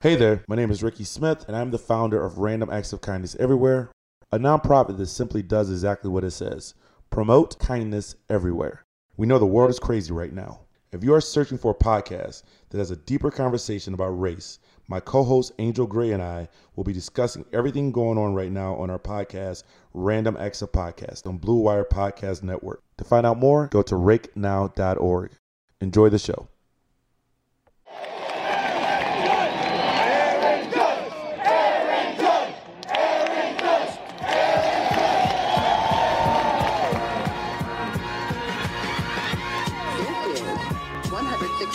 Hey there, my name is Ricky Smith, and I'm the founder of Random Acts of Kindness Everywhere, a nonprofit that simply does exactly what it says promote kindness everywhere. We know the world is crazy right now. If you are searching for a podcast that has a deeper conversation about race, my co host Angel Gray and I will be discussing everything going on right now on our podcast, Random Acts of Podcast, on Blue Wire Podcast Network. To find out more, go to rakenow.org. Enjoy the show.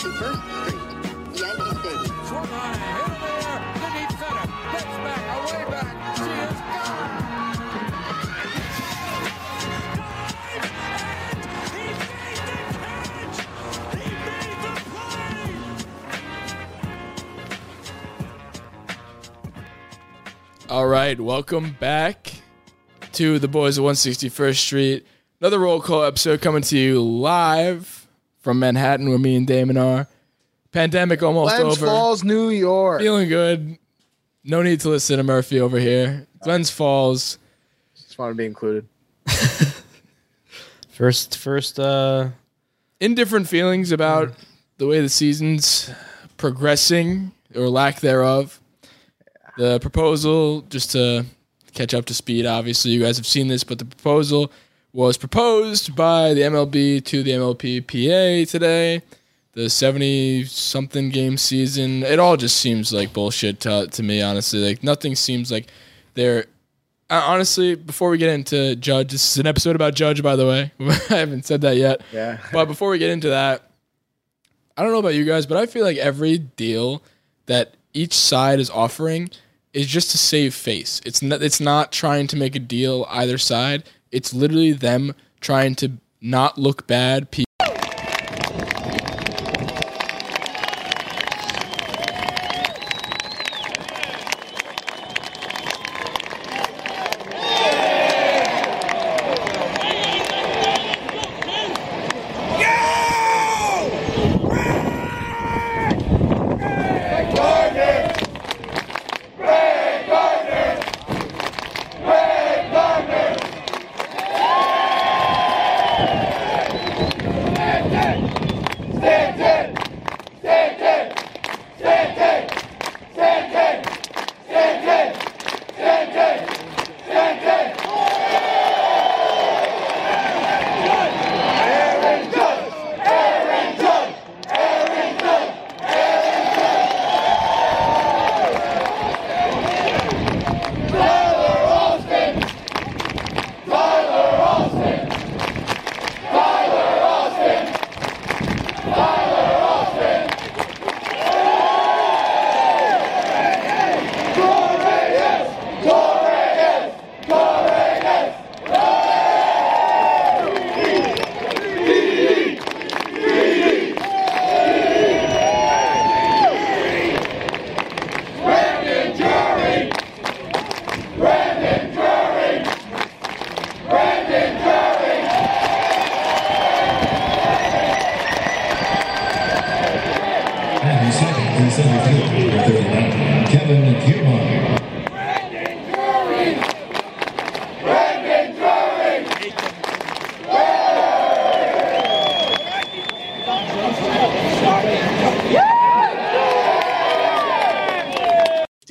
161st Street, Yankee Stadium. Swung on a hit in the air to deep center. Gets back, away back. She is gone. All right, welcome back to the boys of 161st Street. Another roll call episode coming to you live from Manhattan, where me and Damin are. Pandemic almost Glens over. Falls, New York. Feeling good. No need to listen to Murphy over here. Glens Falls. Just want to be included. First, first, uh, Indifferent feelings about the way the season's progressing or lack thereof. The proposal, just to catch up to speed, obviously, you guys have seen this, but the proposal was proposed by the MLB to the MLBPA today. The 70 something game season, it all just seems like bullshit to, to me, honestly. Like, nothing seems like they're. Uh, honestly, before we get into Judge, this is an episode about Judge, by the way. I haven't said that yet. Yeah. But before we get into that, I don't know about you guys, but I feel like every deal that each side is offering is just to save face. It's not it's not trying to make a deal either side. It's literally them trying to not look bad.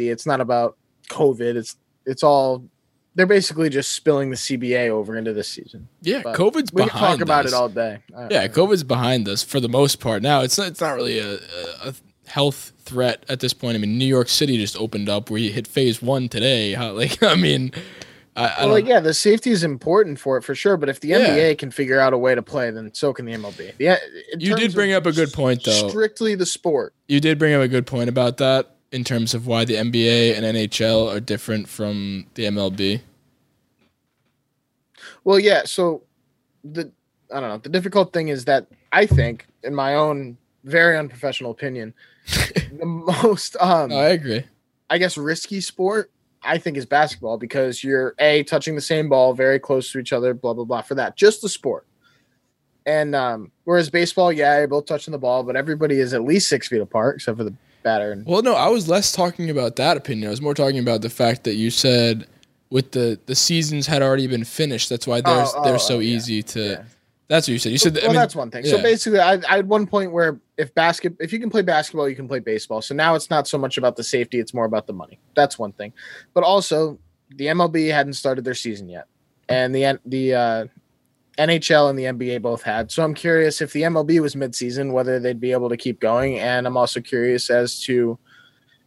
It's not about COVID. It's it's all they're basically just spilling the CBA over into this season. yeah, But COVID's we behind can talk about it all day. Yeah, COVID's behind us for the most part. Now it's not, it's not really a, a, a health threat at this point. I mean, New York City just opened up. We hit phase one today. How, like, I mean, I, I Well, like, yeah, the safety is important for it for sure. But if the Yeah. NBA can figure out a way to play, then so can the MLB. Yeah, You did bring up a good point, though. Strictly the sport. you did bring up a good point about that in terms of why the NBA and NHL are different from the MLB. Well, yeah. So the I don't know. The difficult thing is that I think, in my own very unprofessional opinion, the most um No, I agree. I guess risky sport I think is basketball because you're a touching the same ball very close to each other, blah blah blah. For that, just the sport. And um, whereas baseball, yeah, you're both touching the ball, but everybody is at least six feet apart, except for the better. Well, no, I was less talking about that opinion. I was more talking about the fact that you said with the the seasons had already been finished. That's why they're Oh, they're oh, so oh, yeah. easy to. Yeah. That's what you said. You said. well, I mean, that's one thing. So basically, I, I had one point where if basket, if you can play basketball, you can play baseball. So now it's not so much about the safety; it's more about the money. That's one thing. But also, the MLB hadn't started their season yet, and the the uh, NHL and the NBA both had. So I'm curious if the MLB was midseason, whether they'd be able to keep going, and I'm also curious as to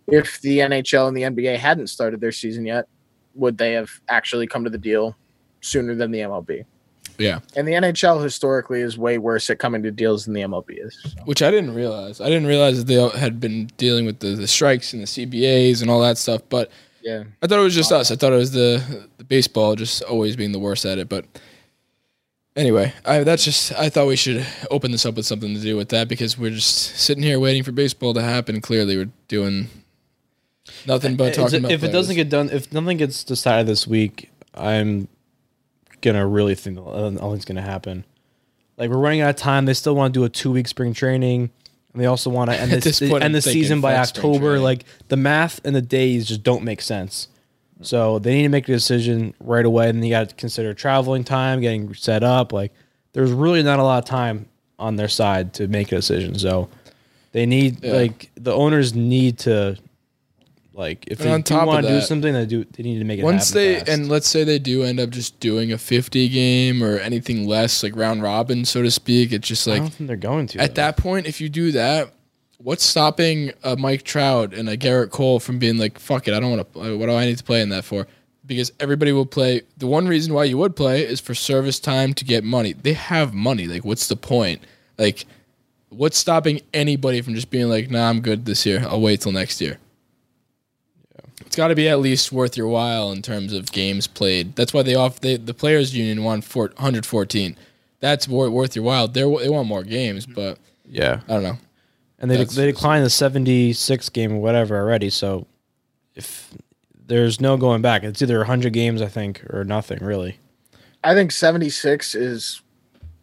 if the NHL and the NBA hadn't started their season yet, would they have actually come to the deal sooner than the MLB? yeah, And the NHL historically is way worse at coming to deals than the MLB is. so. which I didn't realize. I didn't realize that they had been dealing with the, the strikes and the CBAs and all that stuff. But Yeah. I thought it was just us. I thought it was the the baseball just always being the worst at it. But anyway, I that's just I thought we should open this up with something to do with that because we're just sitting here waiting for baseball to happen. Clearly, we're doing nothing but talking about if it doesn't get done, if nothing gets decided this week, I'm gonna really think nothing's gonna happen. Like we're running out of time. They still want to do a two week spring training, and they also want to end this, this point, end I'm the season by October. Like the math and the days just don't make sense. So they need to make a decision right away, and you got to consider traveling time, getting set up. Like there's really not a lot of time on their side to make a decision. So they need Yeah. like the owners need to like if And they on top want to do something, they do they need to make it happen. Once they fast. and let's say they do end up just doing a 50 game or anything less, like round robin, so to speak. It's just I like don't think they're going to at though. that point, if you do that, what's stopping a Mike Trout and a Gerrit Cole from being like, "Fuck it, I don't want to. What do I need to play in that for?" Because everybody will play. The one reason why you would play is for service time to get money. They have money. Like, what's the point? Like, what's stopping anybody from just being like, "Nah, I'm good this year. I'll wait till next year." It's got to be at least worth your while in terms of games played. That's why they off they, the players union want four, 114. That's wor- worth your while. They they want more games, but yeah, I don't know. And they That's- they declined the seventy six game or whatever already. So if there's no going back, it's either hundred games I think or nothing really. I think 76 is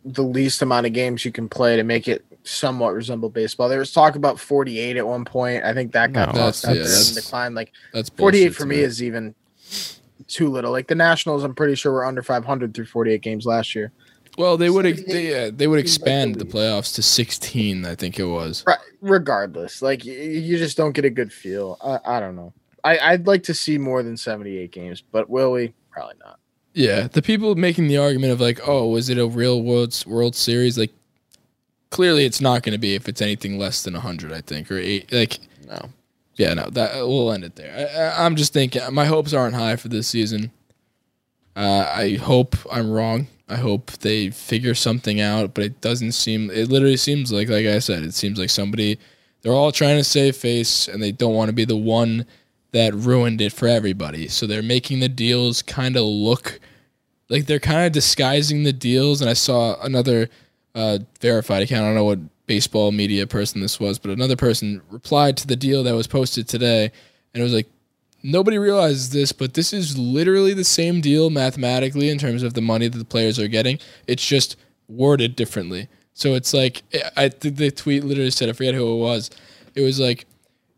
the least amount of games you can play to make it somewhat resemble baseball. There was talk about 48 at one point. I think that got No. tossed That's- out yeah, there that's- declined. Like That's 48 for to me is even too little. Like the Nationals, I'm pretty sure were under 500 through 48 games last year. Well. They would they, uh, they would expand the the playoffs to 16. I think it was. Right. Regardless, like you just don't get a good feel. I, I don't know. I, I'd like to see more than 78 games, but will we? Probably not. Yeah, the people making the argument of like, oh, was it a real World World Series? Like, clearly it's not going to be if it's anything less than 100. I think or eight. Like, No, yeah, no, that we'll end it there. I, I, I'm just thinking my hopes aren't high for this season. Uh, I hope I'm wrong. I hope they figure something out, but it doesn't seem. It literally seems like, like I said, it seems like somebody. They're all trying to save face, and they don't want to be the one that ruined it for everybody. So they're making the deals kind of look like they're kind of disguising the deals. And I saw another uh, verified account. I don't know what baseball media person this was, but another person replied to the deal that was posted today, and it was like, nobody realizes this, but this is literally the same deal mathematically in terms of the money that the players are getting. It's just worded differently. So it's like I think the tweet literally said, I forget who it was. It was like,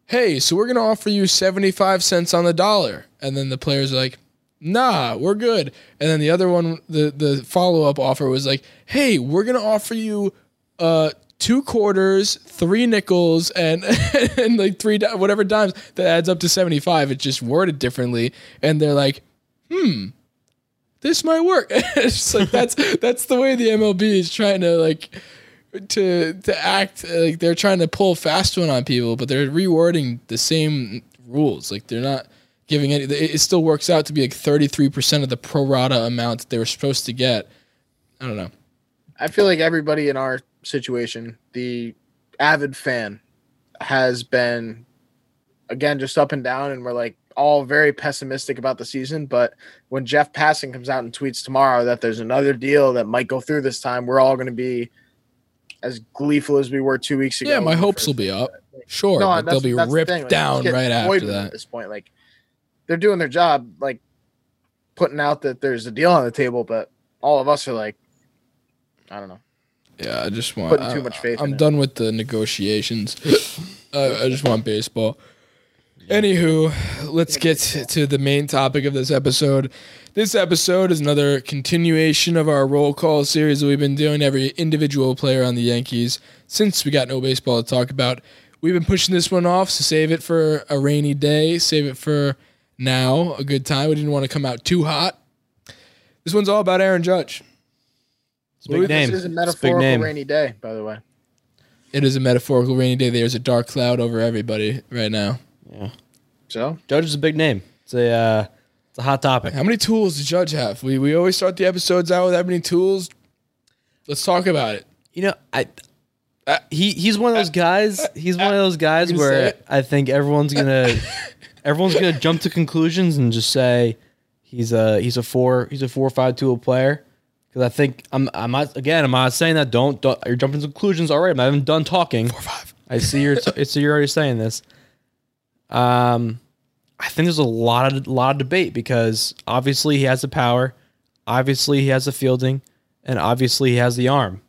"Hey, so we're gonna offer you seventy five cents on the dollar," and then the players are like, "Nah, we're good." And then the other one, the the follow up offer was like, "Hey, we're gonna offer you uh two quarters, three nickels, and and like three di- whatever dimes that adds up to seventy five. It's just worded differently, and they're like, "Hmm, this might work." it's just like that's that's the way the MLB is trying to like to to act like they're trying to pull fast one on people, but they're rewording the same rules. Like they're not giving any. It it still works out to be like thirty three percent of the pro rata amount that they were supposed to get. I don't know. I feel like everybody in our situation, the avid fan, has been again just up and down, and we're like all very pessimistic about the season. But when Jeff Passan comes out and tweets tomorrow that there's another deal that might go through this time, we're all going to be as gleeful as we were two weeks ago. Yeah, my hopes will be up. Sure, No, but they'll be the ripped thing, like, down right after that. At this point, like they're doing their job, like putting out that there's a deal on the table, but all of us are like, I don't know. Yeah, I just want. Putting too I- much faith I'm in it. done with the negotiations. Uh, I just want baseball. Anywho, let's get to the main topic of this episode. This episode is another continuation of our roll call series that we've been doing every individual player on the Yankees since we got no baseball to talk about. We've been pushing this one off, so save it for a rainy day, save it for now, a good time. We didn't want to come out too hot. This one's all about Aaron Judge. It's a big name. This is a It's big metaphorical name. rainy day, by the way. It is a metaphorical rainy day. There's a dark cloud over everybody right now. Yeah. So Judge is a big name. It's a uh, it's a hot topic. How many tools does Judge have? We we always start the episodes out with how many tools. Let's talk about it. You know, I uh, he he's one of those guys. He's one of those guys where. I think everyone's gonna everyone's gonna jump to conclusions and just say he's a he's a four he's a four or five tool player. Because I think I'm I'm not again I'm not saying that don't, don't you're jumping to conclusions already. I'm not even done talking. Four five. I see you're I see you're already saying this. Um, I think there's a lot of lot of debate because obviously he has the power, obviously he has the fielding, and obviously he has the arm.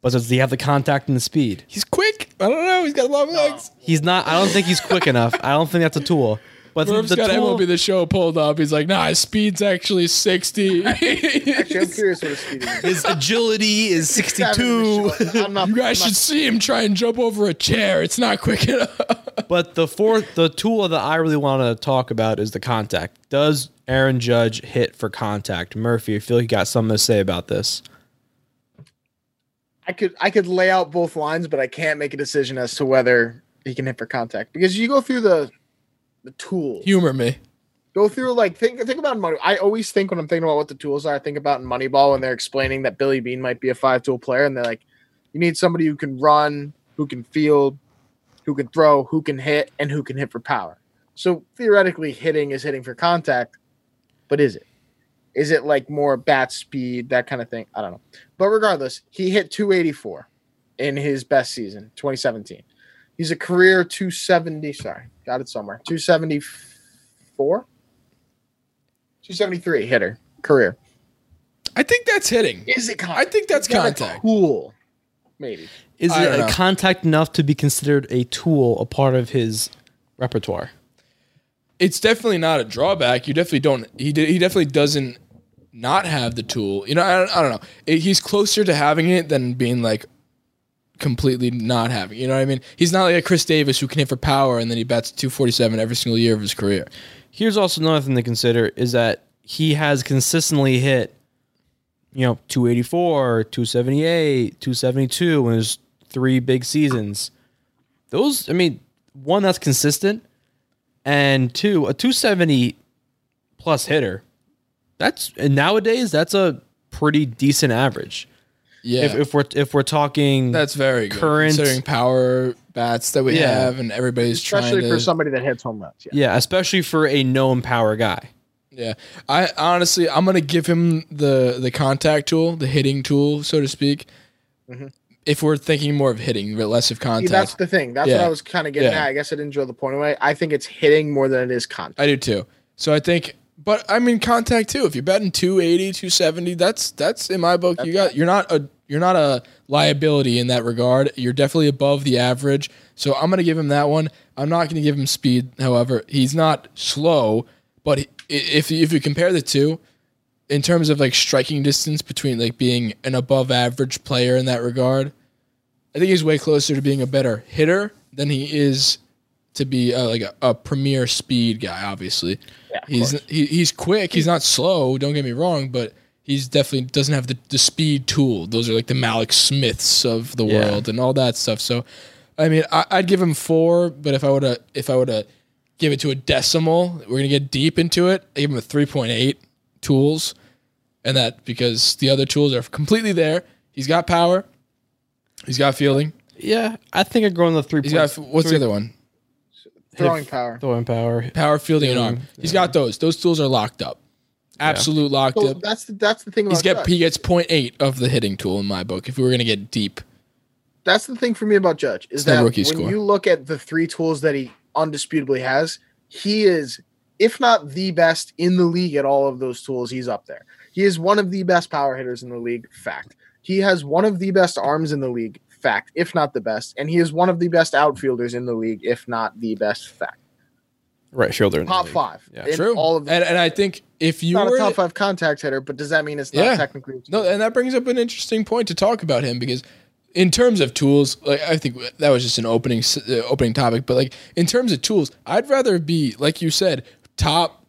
But does he have the contact and the speed? He's quick. I don't know. He's got long legs. He's not. I don't think he's quick enough. I don't think that's a tool. But Murph's the got tool, MLB the show pulled up. He's like, nah, his speed's actually 60. actually, I'm curious what his speed is. his agility is 62. I'm not- you guys I'm should see him try and jump over a chair. It's not quick enough. But the fourth, the tool that I really want to talk about is the contact. Does Aaron Judge hit for contact? Murphy, I feel like you got something to say about this. I could I could lay out both lines, but I can't make a decision as to whether he can hit for contact because you go through the the tools. Humor me. go through like think think about money. I always think when I'm thinking about what the tools are, I think about in Moneyball when they're explaining that Billy Beane might be a five tool player, and they're like, you need somebody who can run, who can field, who can throw, who can hit, and who can hit for power. So theoretically, hitting is hitting for contact, but is it? Is it like more bat speed, that kind of thing? I don't know. But regardless, he hit 284 in his best season, 2017. He's a career 270. Sorry, got it somewhere. 274? 273 hitter career. I think that's hitting. Is it? Con- I think that's Is that a contact. Cool. Maybe. Is I it a contact enough to be considered a tool, a part of his repertoire? It's definitely not a drawback. You definitely don't. He did, he definitely doesn't not have the tool. You know, I, don't- I don't know. It- he's closer to having it than being like completely not having. You know what I mean? He's not like a Chris Davis who can hit for power and then he bats 247 every single year of his career. Here's also another thing to consider is that he has consistently hit, you know, 284, 278, 272 in his three big seasons. Those, I mean, one that's consistent, and two, a 270 plus hitter. That's and nowadays that's a pretty decent average. Yeah. If, if we're if we're talking that's very good. current- Considering power bats that we Yeah. have and everybody's trying Especially to for somebody that hits home runs. Yeah. yeah, especially for a known power guy. Yeah, I honestly, I'm gonna give him the the contact tool, the hitting tool, so to speak. Mm-hmm. If we're thinking more of hitting, but less of. See, contact, that's the thing. That's what Yeah. I was kind of getting Yeah. at. I guess I didn't drill the point away. I think it's hitting more than it is contact. I do too. So I think, but I mean contact too. If you're betting 280, 270, that's that's in my book. You got you're not a you're not a liability in that regard. You're definitely above the average. So I'm gonna give him that one. I'm not gonna give him speed. However, he's not slow, but if if you compare the two, in terms of like striking distance between like being an above average player in that regard, I think he's way closer to being a better hitter than he is to be uh, like a, a premier speed guy. Obviously, he's he, he's quick. He's not slow. Don't get me wrong, but he's definitely doesn't have the, the speed tool. Those are like the Mallex Smiths of the Yeah. world and all that stuff. So, I mean, I, I'd give him four, but if I would have if I would have give it to a decimal, we're gonna get deep into it. I give him a three point eight tools, and that because the other tools are completely there. He's got power. He's got fielding. Yeah, I think I'd go in the three. He's got what's the other one? Throwing power. Throwing power. Power, fielding, and arm. Fielding, He's got those. Those tools are locked up. Absolute locked So up. that's the, that's the thing He's about get Judge. he gets 0.8 of the hitting tool in my book. If we were gonna get deep, that's the thing for me about Judge is It's that rookie when score. you look at the three tools that he undisputably has, he is, if not the best in the league at all of those tools, he's up there. He is one of the best power hitters in the league. Fact. He has one of the best arms in the league. Fact, if not the best, and he is one of the best outfielders in the league, if not the best fact. Right fielder. in Top league. five. Yeah. in True. All of them. and, and I think if you not were a top five contact hitter, but does that mean it's not Yeah. technically? No, and that brings up an interesting point to talk about him because in terms of tools, like I think that was just an opening uh, opening topic, but like in terms of tools, I'd rather be like you said, top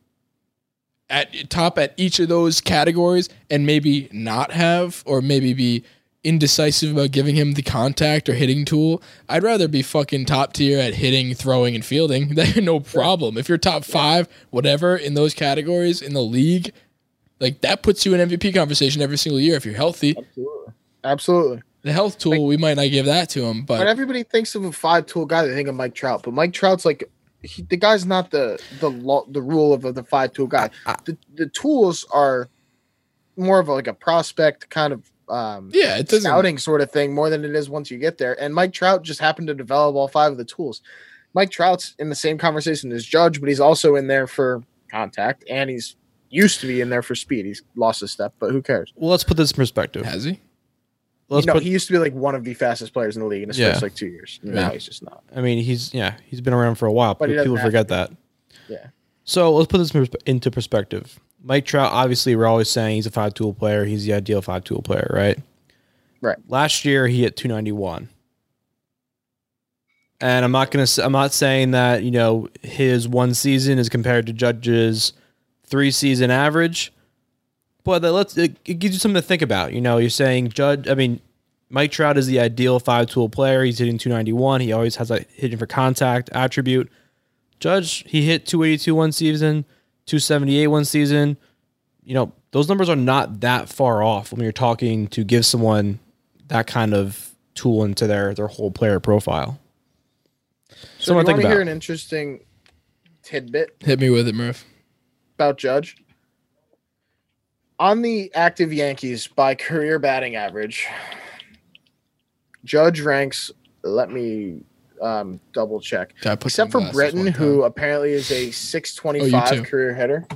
at top at each of those categories and maybe not have or maybe be indecisive about giving him the contact or hitting tool. I'd rather be fucking top tier at hitting, throwing and fielding. That no problem. If you're top 5 whatever in those categories in the league, like that puts you in MVP conversation every single year if you're healthy. Absolutely. Absolutely. The health tool, we might not give that to him, But but everybody thinks of a five tool guy, they think of Mike Trout. But Mike Trout's like he, the guy's not the the law, the rule of the five tool guy. The the tools are more of a, like a prospect kind of um yeah, it doesn't. scouting sort of thing more than it is once you get there. And Mike Trout just happened to develop all five of the tools. Mike Trout's in the same conversation as Judge, but he's also in there for contact and he's used to be in there for speed. He's lost a step, but who cares? Well, let's put this in perspective. Has he? Let's no, put, he used to be like one of the fastest players in the league in his Yeah. first like two years. Yeah. Now he's just not. I mean, he's yeah, he's been around for a while, But but people forget that. Yeah. So let's put this into perspective. Mike Trout, obviously, we're always saying he's a five tool player. He's the ideal five tool player, right? Right. Last year he hit 291. And I'm not gonna. I'm not saying that you know his one season is compared to Judge's three season average, but that let's it, it gives you something to think about. You know, you're saying Judge. I mean, Mike Trout is the ideal five tool player. He's hitting 291. He always has a hitting for contact attribute. Judge, he hit 282 one season, 278 one season. You know, those numbers are not that far off when you're talking to give someone that kind of tool into their their whole player profile. So Something you to want to hear an interesting tidbit Hit me with it, Murph. about Judge? On the active Yankees by career batting average, Judge ranks. Let me um, double check. Except for Britton, who apparently is a Oh, 625 too. career hitter.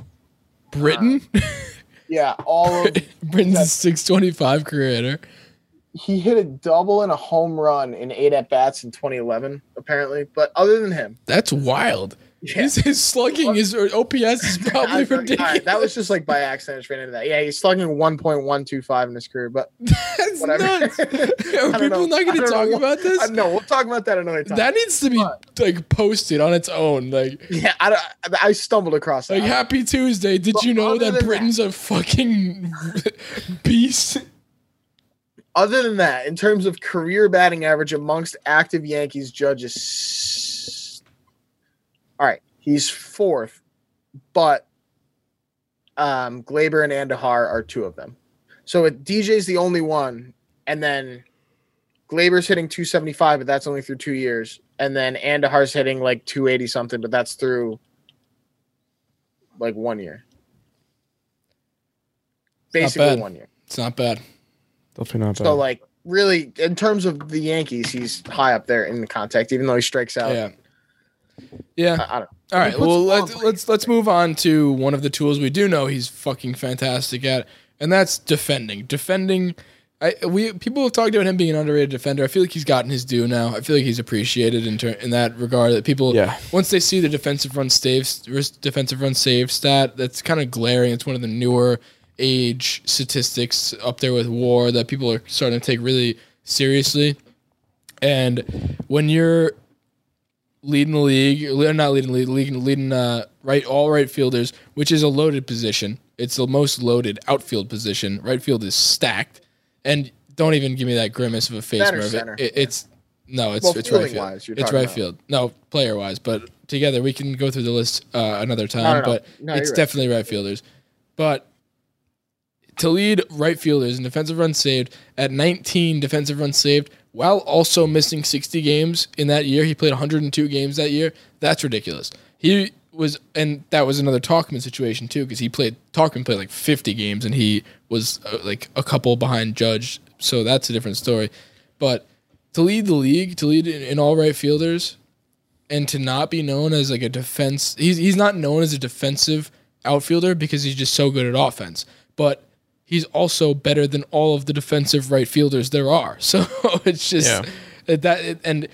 Britton, Yeah, all of Britton's a six twenty five career hitter. he hit a double and a home run in eight at bats in 2011, apparently. But other than him, That's wild. Yeah. His, his slugging is or OPS is probably all right, ridiculous. that was just like by accident. I ran into that. Yeah, he's slugging 1.125 in his career, but That's whatever. nuts. Are people know. not going to talk know. about this? no, we'll talk about that another time. That needs to be like posted on its own. Like, yeah, I, don't- I stumbled across that. like Happy Tuesday. Did But you know that Britton's a fucking beast? Other than that, in terms of career batting average amongst active Yankees judges, all right, he's fourth, but um, Gleyber and Andujar are two of them. So it, DJ's the only one, and then Gleyber's hitting 275, but that's only through two years, and then Andujar's hitting like 280 something, but that's through like one year. Basically one year. It's not bad. Definitely not bad. So like really in terms of the Yankees, he's high up there in the contact, even though he strikes out. Yeah. Yeah. I, I don't All right. puts Well, the ball let's in let's let's move on to one of the tools we do know he's fucking fantastic at, and that's defending. Defending. I we people have talked about him being an underrated defender. I feel like he's gotten his due now. I feel like he's appreciated in ter- in that regard. That people, Yeah. once they see the defensive run save defensive run save stat, that's kind of glaring. It's one of the newer age statistics up there with WAR that people are starting to take really seriously. And when you're leading the league, or not leading the league, leading, leading uh, right all right fielders, which is a loaded position. It's the most loaded outfield position. Right field is stacked, and don't even give me that grimace of a face. Center. It- center. it- it's no, it's Well, it's right field. wise, it's right about. field. No, player wise, but together we can go through the list uh, another time. no, no. But No, it's you're right. definitely right fielders. But to lead right fielders in defensive runs saved at 19 defensive runs saved while also missing 60 games in that year. He played 102 games that year. That's ridiculous. He was, and that was another Tauchman situation too, because he played Tauchman played like 50 games and he was uh, like a couple behind Judge. So that's a different story. But to lead the league, to lead in, in all right fielders, and to not be known as like a defense, he's he's not known as a defensive outfielder because he's just so good at offense. But he's also better than all of the defensive right fielders there are. So it's just Yeah. Uh, that and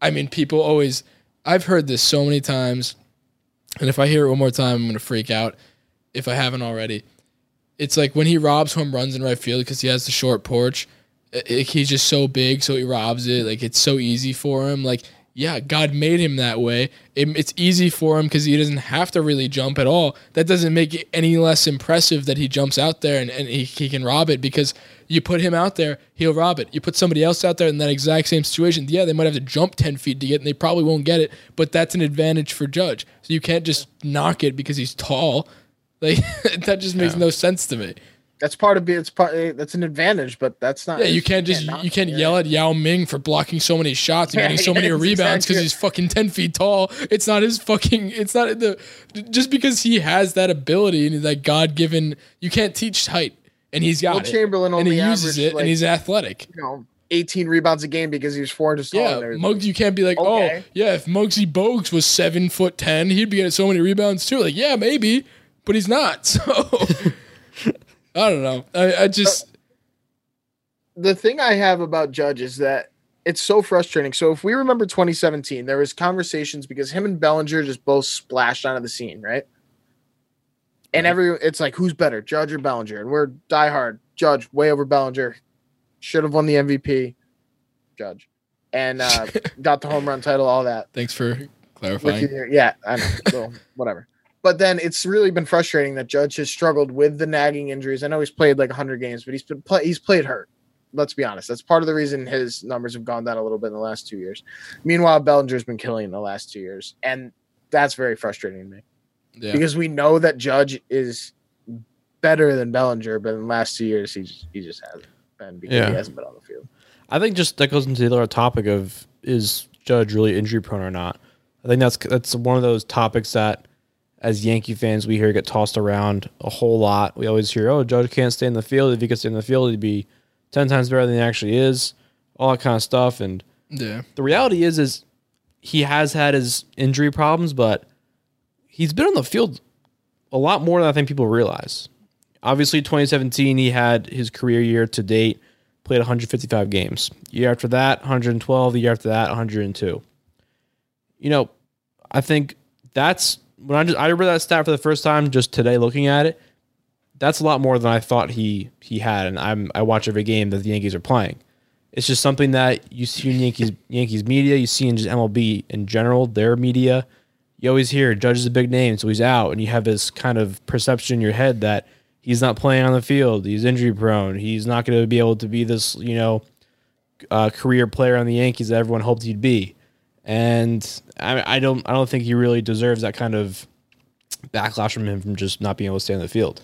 I mean people always I've heard this so many times and if I hear it one more time I'm going to freak out if I haven't already. It's like when he robs home runs in right field because he has the short porch. i- i- he's just so big, so he robs it. Like it's so easy for him. Like yeah, God made him that way. It, it's easy for him because he doesn't have to really jump at all. That doesn't make it any less impressive that he jumps out there and, and he, he can rob it because you put him out there, he'll rob it. You put somebody else out there in that exact same situation, yeah, they might have to jump 10 feet to get it and they probably won't get it, but that's an advantage for Judge. So you can't just knock it because he's tall. Like that just makes no sense to me. That's part of. It's part. eh, That's an advantage, but that's not. Yeah, you can't just you can't it. yell at Yao Ming for blocking so many shots and getting so many rebounds because exactly. he's fucking ten feet tall. It's not his fucking. It's not the just because he has that ability and he's that God given. You can't teach height, and he's got Wilt it. Chamberlain and he only uses averaged, it, like- and he's athletic. You know, 18 rebounds a game because he was four inches tall. Yeah. Muggs, you can't be like, Okay. oh, yeah, if Muggsy Bogues was seven foot ten, he'd be getting so many rebounds too. Like, yeah, maybe, but he's not. So I don't know. I, I just the thing I have about Judge is that it's so frustrating. So if we remember 2017, there was conversations because him and Bellinger just both splashed onto the scene, right? And every it's like who's better, Judge or Bellinger? And we're diehard Judge way over Bellinger. Should have won the MVP, Judge, and uh, got the home run title, all that. thanks for clarifying. of the year. Yeah, I know. So whatever. But then it's really been frustrating that Judge has struggled with the nagging injuries. I know he's played like 100 games, but he's been play, he's played hurt. Let's be honest. That's part of the reason his numbers have gone down a little bit in the last two years. Meanwhile, Bellinger's been killing in the last two years, and that's very frustrating to me Yeah. because we know that Judge is better than Bellinger, but in the last two years he just, he just hasn't been because Yeah. he hasn't been on the field. I think just that goes into the other topic of is Judge really injury prone or not. I think that's that's one of those topics that as Yankee fans we hear get tossed around a whole lot. We always hear, "Oh, Judge can't stay in the field. If he could stay in the field, he'd be ten times better than he actually is." All that kind of stuff. And yeah. the reality is, is he has had his injury problems, but he's been on the field a lot more than I think people realize. Obviously, 2017 he had his career year to date, played 155 games. Year after that, 112. The year after that, 102. You know, I think that's when I just I read that stat for the first time just today, looking at it. That's a lot more than I thought he he had, and I'm I watch every game that the Yankees are playing. It's just something that you see in Yankees Yankees media, you see in just MLB in general, their media. You always hear Judge is a big name, so he's out, and you have this kind of perception in your head that he's not playing on the field, he's injury prone, he's not going to be able to be this, you know, uh, career player on the Yankees that everyone hoped he'd be. And I, I don't I don't think he really deserves that kind of backlash from him from just not being able to stay on the field.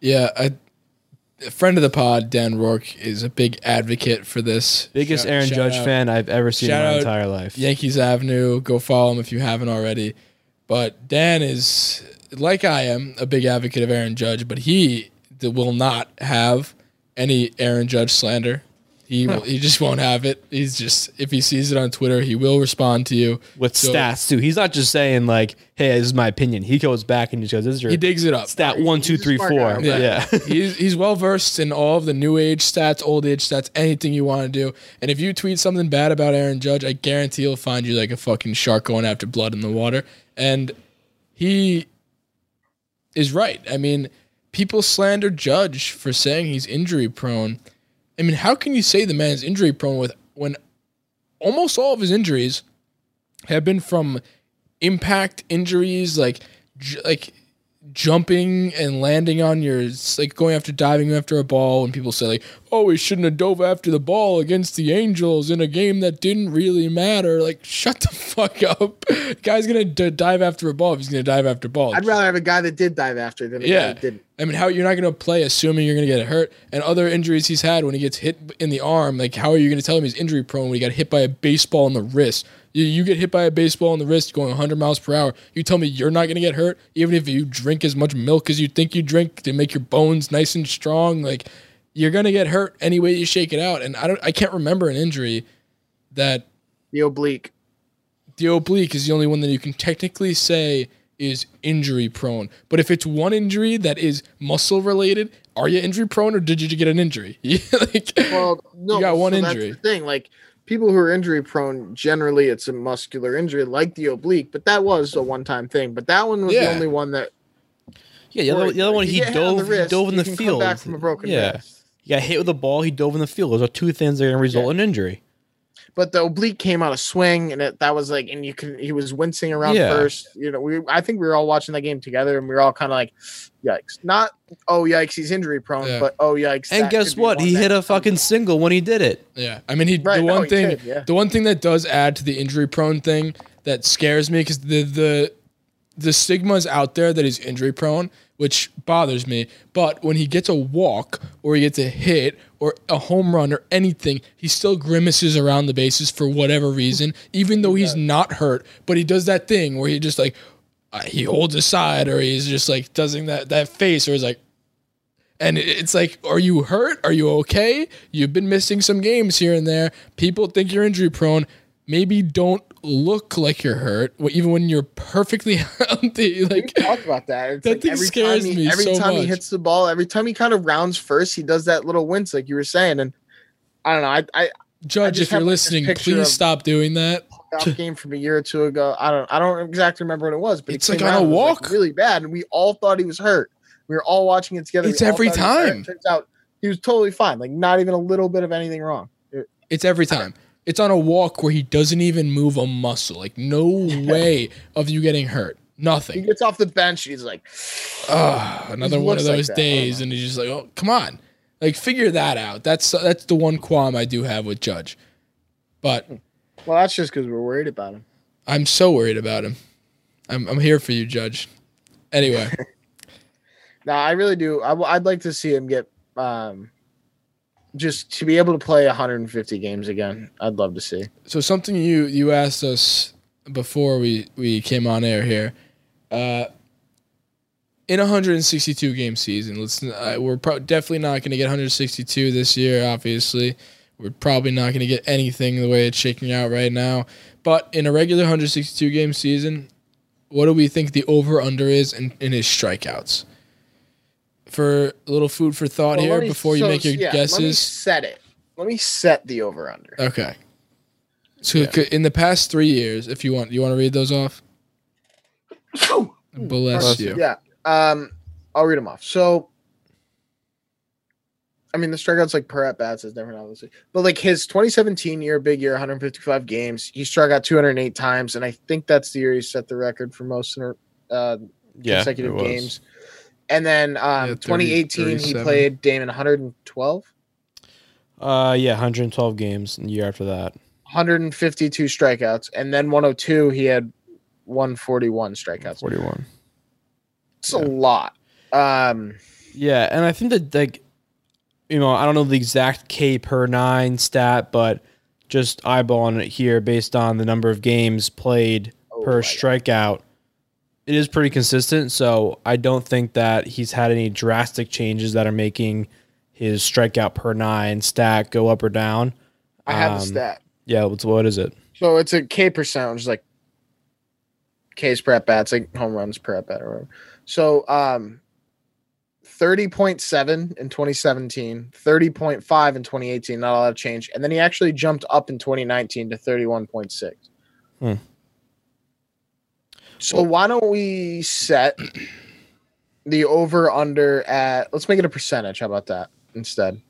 Yeah, I, a friend of the pod, Dan Rourke, is a big advocate for this. Biggest Shout- Aaron shout Judge out fan I've ever seen in my entire life. Yankees Avenue. Go follow him if you haven't already. But Dan is, like I am, a big advocate of Aaron Judge, but he will not have any Aaron Judge slander. He will, he just won't have it. He's just if he sees it on Twitter, he will respond to you with So- stats too. He's not just saying like, "Hey, this is my opinion." He goes back and he goes, "This is your He digs it up. stat one, two, he's a three, smart four." guy. Yeah, Yeah. he's he's well versed in all of the new age stats, old age stats, anything you want to do. And if you tweet something bad about Aaron Judge, I guarantee he'll find you like a fucking shark going after blood in the water. And he is right. I mean, people slander Judge for saying he's injury prone. I mean, how can you say the man's injury prone with when almost all of his injuries have been from impact injuries, like j- like jumping and landing on your like going after diving after a ball and people say like oh he shouldn't have dove after the ball against the angels in a game that didn't really matter like shut the fuck up guy's gonna d- dive after a ball if he's gonna dive after balls I'd rather have a guy that did dive after than a guy yeah that didn't. i mean how you're not gonna play assuming you're gonna get hurt and other injuries he's had when he gets hit in the arm like how are you gonna tell him he's injury prone when he got hit by a baseball in the wrist you, you get hit by a baseball in the wrist going 100 miles per hour. You tell me you're not going to get hurt, even if you drink as much milk as you think you drink to make your bones nice and strong. Like you're going to get hurt any way you shake it out. And I don't, I can't remember an injury that The oblique. the oblique is the only one that you can technically say is injury prone. But if it's one injury that is muscle related, are you injury prone or did you get an injury? like, Well, no, you got one so that's injury. the thing, like people who are injury prone, generally it's a muscular injury, like the oblique. But that was a one time thing. But that one was Yeah. the only one that. Yeah, the other, the other one If you he get hit on dove, the wrist, he dove in you the can come field. back from a broken yeah, wrist. He got hit with the ball. He dove in the field. Those are two things that are going to result in injury. But the oblique came out of swing, and it, that was like, and you can he was wincing around Yeah. first. You know, we I think we were all watching that game together, and we were all kind of like, "Yikes!" Not "Oh yikes, he's injury prone," Yeah. but "Oh yikes." And guess what? He hit a comes fucking single when he did it. Yeah, I mean, he Right, the one oh, he thing, did, yeah. the one thing that does add to the injury prone thing that scares me because the the the stigma is out there that he's injury prone, which bothers me. But when he gets a walk or he gets a hit or a home run or anything, he still grimaces around the bases for whatever reason, even though he's not hurt. But he does that thing where he just like uh, he holds his side or he's just like doesn't that that face or he's like and it's like, are you hurt? Are you okay? You've been missing some games here and there. People think you're injury prone. Maybe don't look like you're hurt, even when you're perfectly healthy. We Like, talked about that. It's That like thing every scares time he, me every so time much. he hits the ball, every time he kind of rounds first, he does that little wince, like you were saying. And I don't know. I I Judge, just if you're listening, please stop doing that. game from a year or two ago. I don't I don't exactly remember what it was, but It's like on a it was, like, walk. really bad, and we all thought he was hurt. We were all watching it together. It's We every time. Turns out he was totally fine, like not even a little bit of anything wrong. It's every time. It's on a walk where he doesn't even move a muscle. Like, no way of you getting hurt. Nothing. He gets off the bench, he's like, Ugh, another He one of like those don't days, and he's just like, oh, come on. Like, figure that out. That's that's the one qualm I do have with Judge. But "Well, that's just because we're worried about him." I'm so worried about him. I'm, I'm here for you, Judge. Anyway, No, I really do. I, would like to see him get um, just to be able to play 150 games again. I'd love to see. so something you you asked us before we we came on air here. Uh, in a 162 game season, let's uh, we're pro- definitely not going to get 162 this year. Obviously, we're probably not going to get anything the way it's shaking out right now. But in a regular 162 game season, what do we think the over under is in, in his strikeouts? For a little food for thought Well, here me- before you so, make your yeah, Let me guesses. set it. Let me set the over under. Okay. So c- in the past three years, if you want, you want to read those off. Bless you. Yeah. Um, I'll read them off. So, I mean, the strikeouts like per at bats is different, obviously, but like his 2017 year, big year, 155 games, he struck out 208 times, and I think that's the year he set the record for most in a- uh, consecutive games. And then um, 30, 2018, he 37. played Damin 112, Uh, yeah, 112 games the year after that. 152 strikeouts, and then 102, he had 141 strikeouts. 41. It's a lot. Um, Yeah, and I think that like you know, I don't know the exact K per nine stat, but just eyeballing it here based on the number of games played Oh, per strikeout, it is pretty consistent. So I don't think that he's had any drastic changes that are making his strikeout per nine stat go up or down. I have Um, the stat. Yeah, what's what is it? So it's a K percent, which is like K's per at bats, like home runs per at bat or whatever. So um 30.7 in 2017, 30.5 in 2018, not a lot of change. And then he actually jumped up in 2019 to 31.6. Hmm. So why don't we set the over under at let's make it a percentage. How about that instead?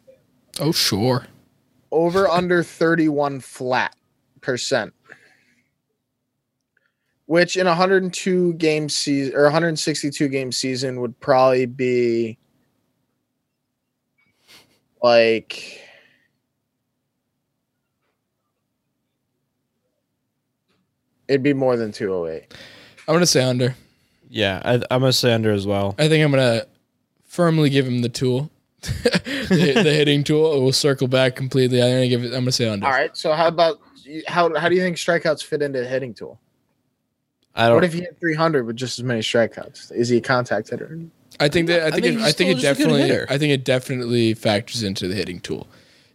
Oh sure. over under 31 flat percent which in 102 game season or 162 game season would probably be like it'd be more than 208 I'm gonna say under. Yeah, I, I'm gonna say under as well. I think I'm gonna firmly give him the tool, the, the hitting tool. It will circle back completely. I'm gonna give it. I'm gonna say under. all right so how about how how do you think strikeouts fit into a hitting tool I don't. what if he hit 300 with just as many strikeouts is he a contact hitter I think that I I think mean, it, I think it just a good definitely. I think it definitely factors into the hitting tool.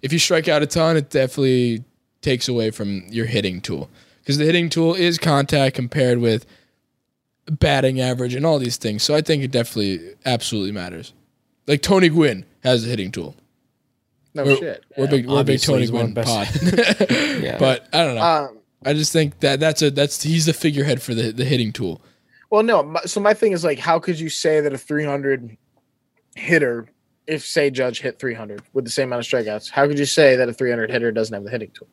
If you strike out a ton, it definitely takes away from your hitting tool because the hitting tool is contact compared with batting average and all these things. So I think it definitely absolutely matters. Like Tony Gwynn has a hitting tool. No We're, shit. we're big we're big Tony Gwynn of pod. Yeah. But I don't know. Um, I just think that that's a that's he's the figurehead for the the hitting tool. well, no. my- So my thing is like, how could you say that a 300 hitter, if say Judge hit 300 with the same amount of strikeouts, how could you say that a 300 hitter doesn't have the hitting tool?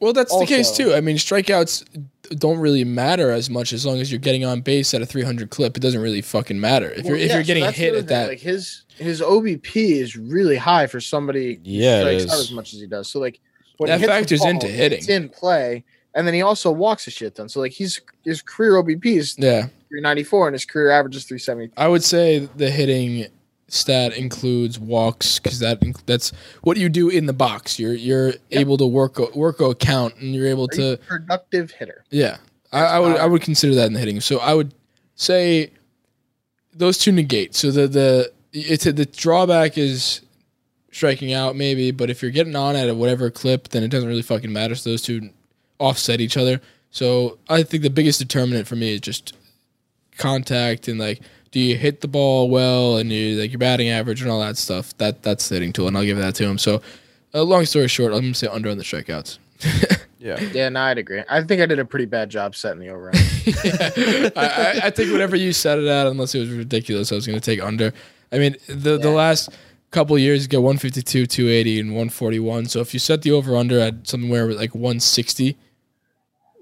Well, that's the case too. I mean, strikeouts don't really matter as much as long as you're getting on base at a 300 clip. It doesn't really fucking matter if you're if yeah, you're getting that's the hit at that. like his his OBP is really high for somebody Yeah, it strikes out as much as he does. So like when That he hits the factors ball, into hitting. It's in play, and then he also walks a shit ton. So like he's his career OBP is yeah, 394 and his career average is 370. I would say the hitting stat includes walks because that that's what you do in the box. You're you're able to work a, work a count and you're able a to productive hitter. yeah. I, I would I would consider that in the hitting. So I would say those two negate. So the the it's the drawback is striking out maybe, but if you're getting on at a whatever clip, then it doesn't really fucking matter. So those two offset each other. So I think the biggest determinant for me is just contact and like do you hit the ball well and you like your batting average and all that stuff. That that's the hitting tool, and I'll give that to him. So, uh, long story short, I'm gonna say under on the strikeouts. Yeah. Yeah, no, I'd agree. I think I did a pretty bad job setting the over. I, I, I think whatever you set it at, unless it was ridiculous, I was going to take under. I mean, the the last couple years, you get 152, 280, and 141. So if you set the over under at somewhere like 160,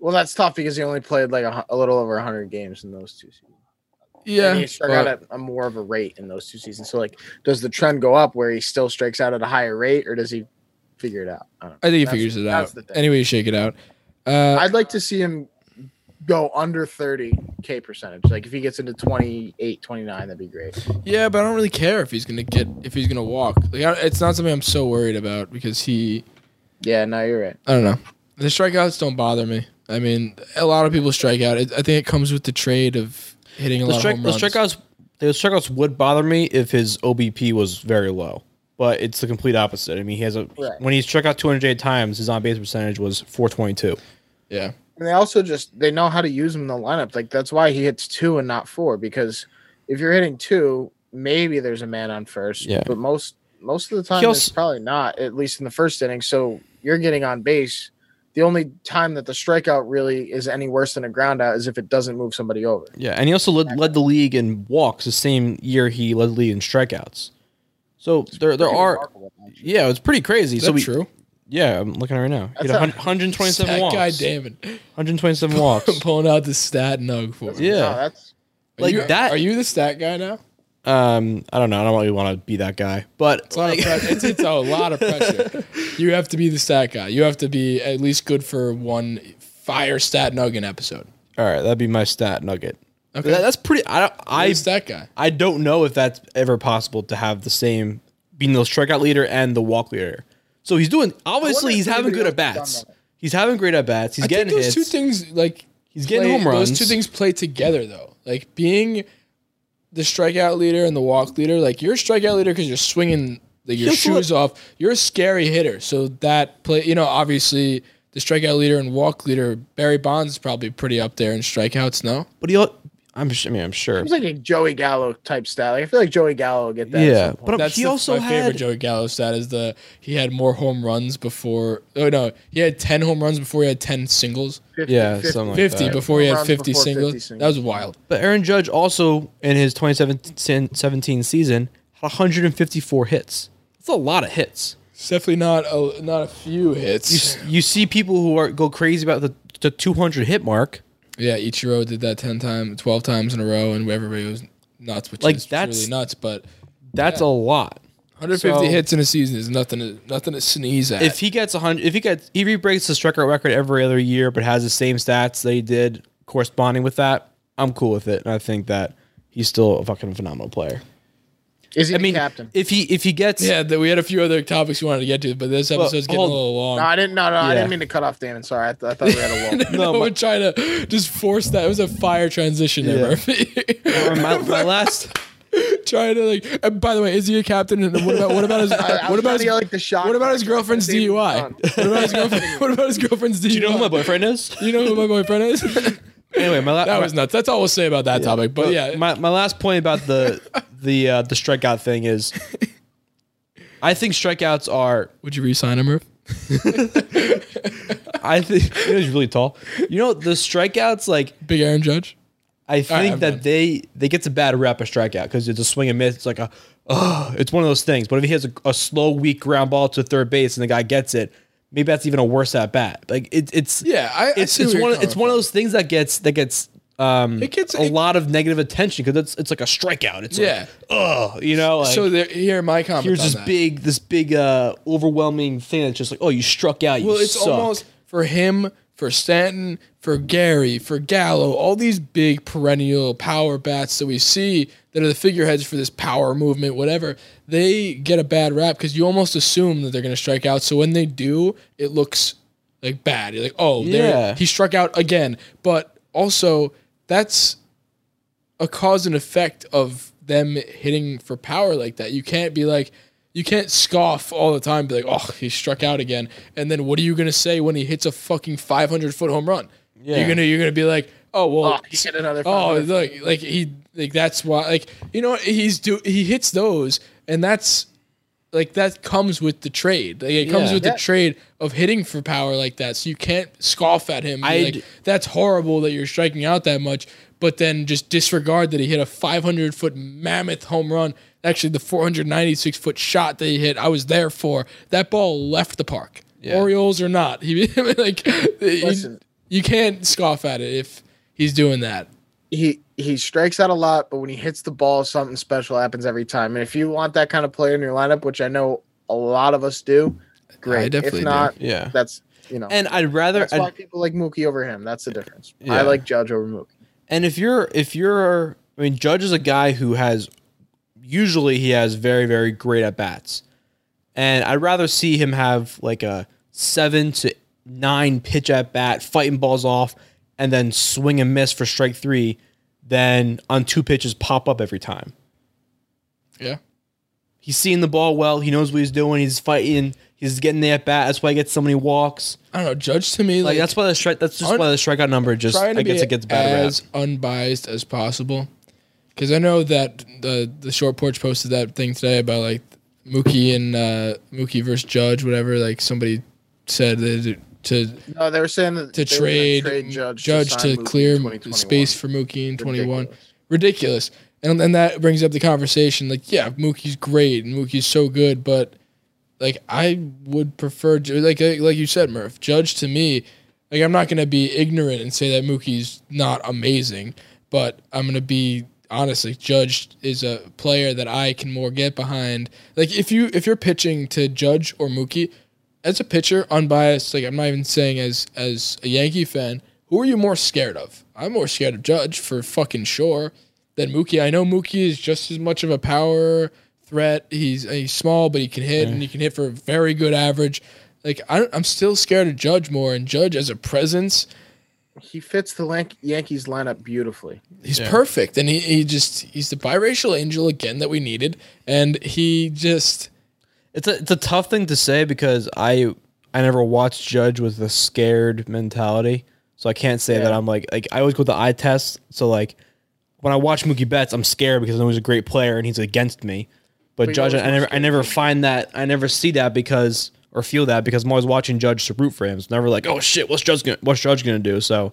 well, that's tough because he only played like a, a little over 100 games in those two seasons. Yeah, and he struck but- out at a more of a rate in those two seasons. So like, does the trend go up where he still strikes out at a higher rate, or does he figure it out? I, don't know. I think he That's- figures it out. Anyway, you shake it out. Uh, I'd like to see him go under 30k percentage. Like if he gets into 28, 29, that'd be great. yeah, but I don't really care if he's gonna get if he's gonna walk. Like, I, it's not something I'm so worried about because he. Yeah, no, you're right. I don't know. The strikeouts don't bother me. I mean, a lot of people strike out. It, I think it comes with the trade of hitting a The, lot strike, of the home runs. strikeouts, the strikeouts would bother me if his OBP was very low, but it's the complete opposite. I mean, he has a Right. when he struck out 208 times, his on base percentage was 422. Yeah. And they also just they know how to use him in the lineup. Like that's why he hits two and not four. Because if you're hitting two, maybe there's a man on first. Yeah. But most most of the time He it's probably not, at least in the first inning. So you're getting on base. The only time that the strikeout really is any worse than a ground out is if it doesn't move somebody over. Yeah, and he also led, led the league in walks the same year he led the league in strikeouts. So there there are yeah, it's pretty crazy. Is so we, true? Yeah, I'm looking at it right now. He That's had 100 127 That walks. guy, Damin, 127 walks. pulling out the stat nug for me. Yeah. No, that's Are Like you- that- Are you the stat guy now? Um, I don't know. I don't really want to be that guy, but It's a lot, like, of pressure. It's, it's a lot of pressure. You have to be the stat guy. You have to be at least good for one fire stat nugget episode. all right, that'd be my stat nugget. Okay. That- that's pretty. I don't. I stat guy. I don't know if that's ever possible to have the same being the strikeout leader and the walk leader. So he's doing. Obviously, if he's having anybody good at else has bats. He's having great at bats. He's I getting think those hits. two things like He's getting home runs. Those two things play together though. Like being the strikeout leader and the walk leader. Like you're a strikeout leader because you're swinging like your He'll shoes off. You're a scary hitter. So that play, you know, obviously the strikeout leader and walk leader, Barry Bonds is probably pretty up there in strikeouts. No, but he. I'm. I mean, I'm sure. Seems like a Joey Gallo type stat. Like I feel like Joey Gallo will get that. at Yeah, some point. but that's he the- also my had. favorite Joey Gallo stat is the he had more home runs before. Oh no, he had ten home runs before he had ten singles. 50, Yeah, 50. something like Fifty that. before he had fifty before 50 singles. singles. That was wild. But Aaron Judge also in his 2017 season had 154 hits. That's a lot of hits. It's definitely not a not a few hits. You, you see people who are go crazy about the, the 200 hit mark. Yeah, Ichiro did that ten times, twelve times in a row, and everybody was nuts, which Like, is that's- really nuts. But That's a lot. 150 So- hits in a season is nothing to nothing to sneeze at. If he gets 100, if he gets, he breaks the strikeout record every other year, but has the same stats that he did corresponding with that, I'm cool with it. And I think that he's still a fucking phenomenal player. Is he I the mean, captain? if he if he gets, yeah, th- we had a few other topics we wanted to get to, but this episode's getting hold- a little long. No, I didn't. No, no, I didn't mean to cut off Damin. Sorry, I, th- I thought we had a lull. no, my- we're trying to just force that. It was a fire transition there, Murphy. my, my last, trying to like. And by the way, is he a captain? And what about what about his I, I what about his like the shot. what about his girlfriend's DUI? done. What about his girlfriend? What about his girlfriend's DUI? do you know who my boyfriend is? You know who my boyfriend is? Anyway, my la- that was nuts. That's all we'll say about that topic. But yeah, my, my last point about the the uh, the strikeout thing is, I think strikeouts are. would you resign him, Murph? I think you know, he's really tall. You know the strikeouts like Big Aaron Judge. I think I'm that done. they they gets a bad rep a strikeout because it's a swing and miss. It's like a, oh, it's one of those things. But if he has a, a slow, weak ground ball to third base and the guy gets it, maybe that's even a worse at bat. Like it, it's Yeah, I- I it's see it's one it's one of those things that gets that gets um It gets- a it- lot of negative attention because it's it's like a strikeout. It's Yeah. like oh, you know, like so there, here my comments. here's this that. big this big uh overwhelming thing that's just like oh you struck out. You Well, it's suck. almost for him, for Stanton, for Gary, for Gallo, all these big perennial power bats that we see that are the figureheads for this power movement, whatever. They get a bad rap because you almost assume that they're going to strike out. So when they do, it looks like bad. You're like, oh, Yeah. he struck out again. But also, that's a cause and effect of them hitting for power like that. You can't be like, you can't scoff all the time, be like, oh, he struck out again. And then what are you gonna say when he hits a fucking 500 foot home run? Yeah. You're gonna you're gonna be like, oh well, Oh, he hit another. oh 500. look, like he like that's why like you know he's do he hits those and that's like that comes with the trade. Like, it comes Yeah. with the trade of hitting for power like that. So you can't scoff at him. Like, that's horrible that you're striking out that much, but then just disregard that he hit a 500 foot mammoth home run. Actually, the 496 foot shot that he hit, I was there for. That ball left the park. Yeah. Orioles or not, he like Listen. you can't scoff at it if he's doing that. He he strikes out a lot, but when he hits the ball, something special happens every time. And if you want that kind of player in your lineup, which I know a lot of us do, great. I definitely if do. not, Yeah. that's you know, and I'd rather that's I'd- why people like Mookie over him. That's the difference. Yeah. I like Judge over Mookie. And if you're if you're I mean Judge is a guy who has usually he has very very great at bats. And I'd rather see him have like a 7 to 9 pitch at bat fighting balls off and then swing and miss for strike 3 than on two pitches pop up every time. Yeah. He's seeing the ball well, he knows what he's doing, he's fighting, he's getting the at bat, that's why he gets so many walks. I don't know. Judge to me, Like, like, that's why the strike that's just Un- why the strikeout number just I guess it gets bad rap. as unbiased as possible. Because I know that the the short porch posted that thing today about like Mookie and uh, Mookie versus Judge, whatever. Like somebody said that to No, they were saying that to they trade, Judge, Judge, sign to, clear space for Mookie in twenty one. Ridiculous. And and that brings up the conversation. Like, yeah, Mookie's great and Mookie's so good, but like I would prefer like like you said, Murph. Judge to me, like I'm not gonna be ignorant and say that Mookie's not amazing, but I'm gonna be honestly Judge is a player that I can more get behind. Like if you if you're pitching to Judge or Mookie, as a pitcher, unbiased, like I'm not even saying as as a Yankee fan, who are you more scared of? I'm more scared of Judge for fucking sure than Mookie. I know Mookie is just as much of a power threat. He's he's small, but he can hit and he can hit for a very good average. Like I, I'm still scared of Judge more, and Judge as a presence, He fits the Lan- Yankees lineup beautifully. he's perfect, and he, he just he's the biracial angel again that we needed, and he just It's a it's a tough thing to say because I I never watched Judge with a scared mentality, so I can't say that I'm like like I always go with the eye test. So like when I watch Mookie Betts, I'm scared because I know he's a great player and he's against me. But you Judge, I never I never find that I never see that because or feel that because I'm always watching Judge to root for him. It's never like oh shit, what's Judge gonna what's Judge gonna do? So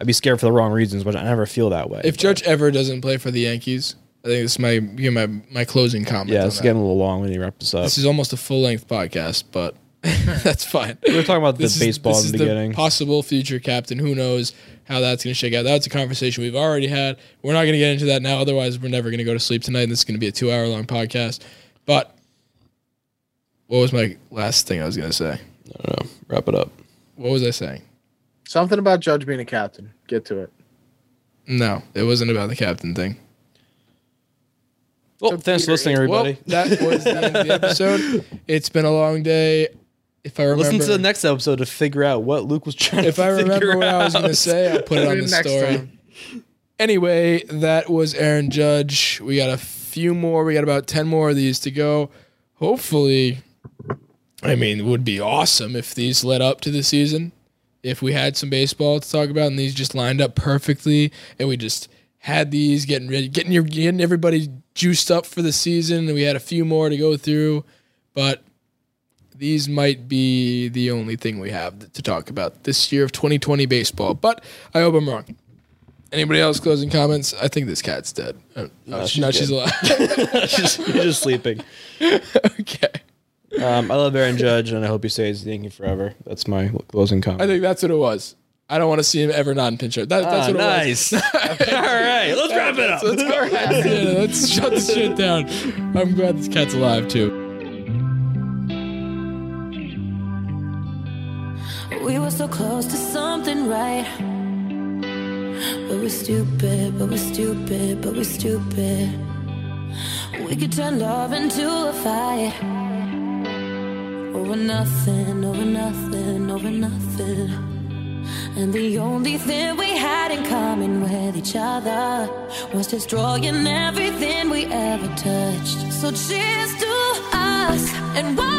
I'd be scared for the wrong reasons, but I never feel that way. if But, Judge ever doesn't play for the Yankees, I think this is my be my my closing comment. yeah, on it's that. getting a little long when you wrap this up. This is almost a full length podcast, but that's fine. we were talking about the is- baseball this in the is beginning. possible future captain. Who knows how that's going to shake out? That's a conversation we've already had. We're not going to get into that now. Otherwise, we're never going to go to sleep tonight. And this is going to be a two hour long podcast. But what was my last thing I was going to say? I don't know. Wrap it up. What was I saying? Something about Judge being a captain. Get to it. No, it wasn't about the captain thing. Oh, well, So thanks for listening, everybody. Well, that was the end of the episode. It's been a long day. If I remember, Listen to the next episode to figure out what Luke was trying if I remember figure what I was going to say, I'll put it on the next story. time. Anyway, that was Aaron Judge. We got a few more. We got about 10 more of these to go. Hopefully, I mean, it would be awesome if these led up to the season. if we had some baseball to talk about and these just lined up perfectly and we just had these getting ready, getting your getting everybody juiced up for the season we had a few more to go through, but these might be the only thing we have to talk about this year of 2020 baseball. But I hope I'm wrong. Anybody else closing comments? I think this cat's dead. Uh, no, she's no, she's alive. She's just, sleeping. okay. Um, I love Aaron Judge, and I hope he stays Yankee forever. That's my closing comment. I think that's what it was. I don't want to see him ever not in pinstripes. That, that's Ah, what it nice. All right, let's wrap it up. was. Let's go. Yeah, let's shut this shit down. I'm glad this cat's alive too. We were so close to something right. But we're stupid, but we're stupid, but we're stupid. We could turn love into a fight. Over nothing, over nothing, over nothing. And the only thing we had in common with each other was destroying everything we ever touched. So cheers to us and why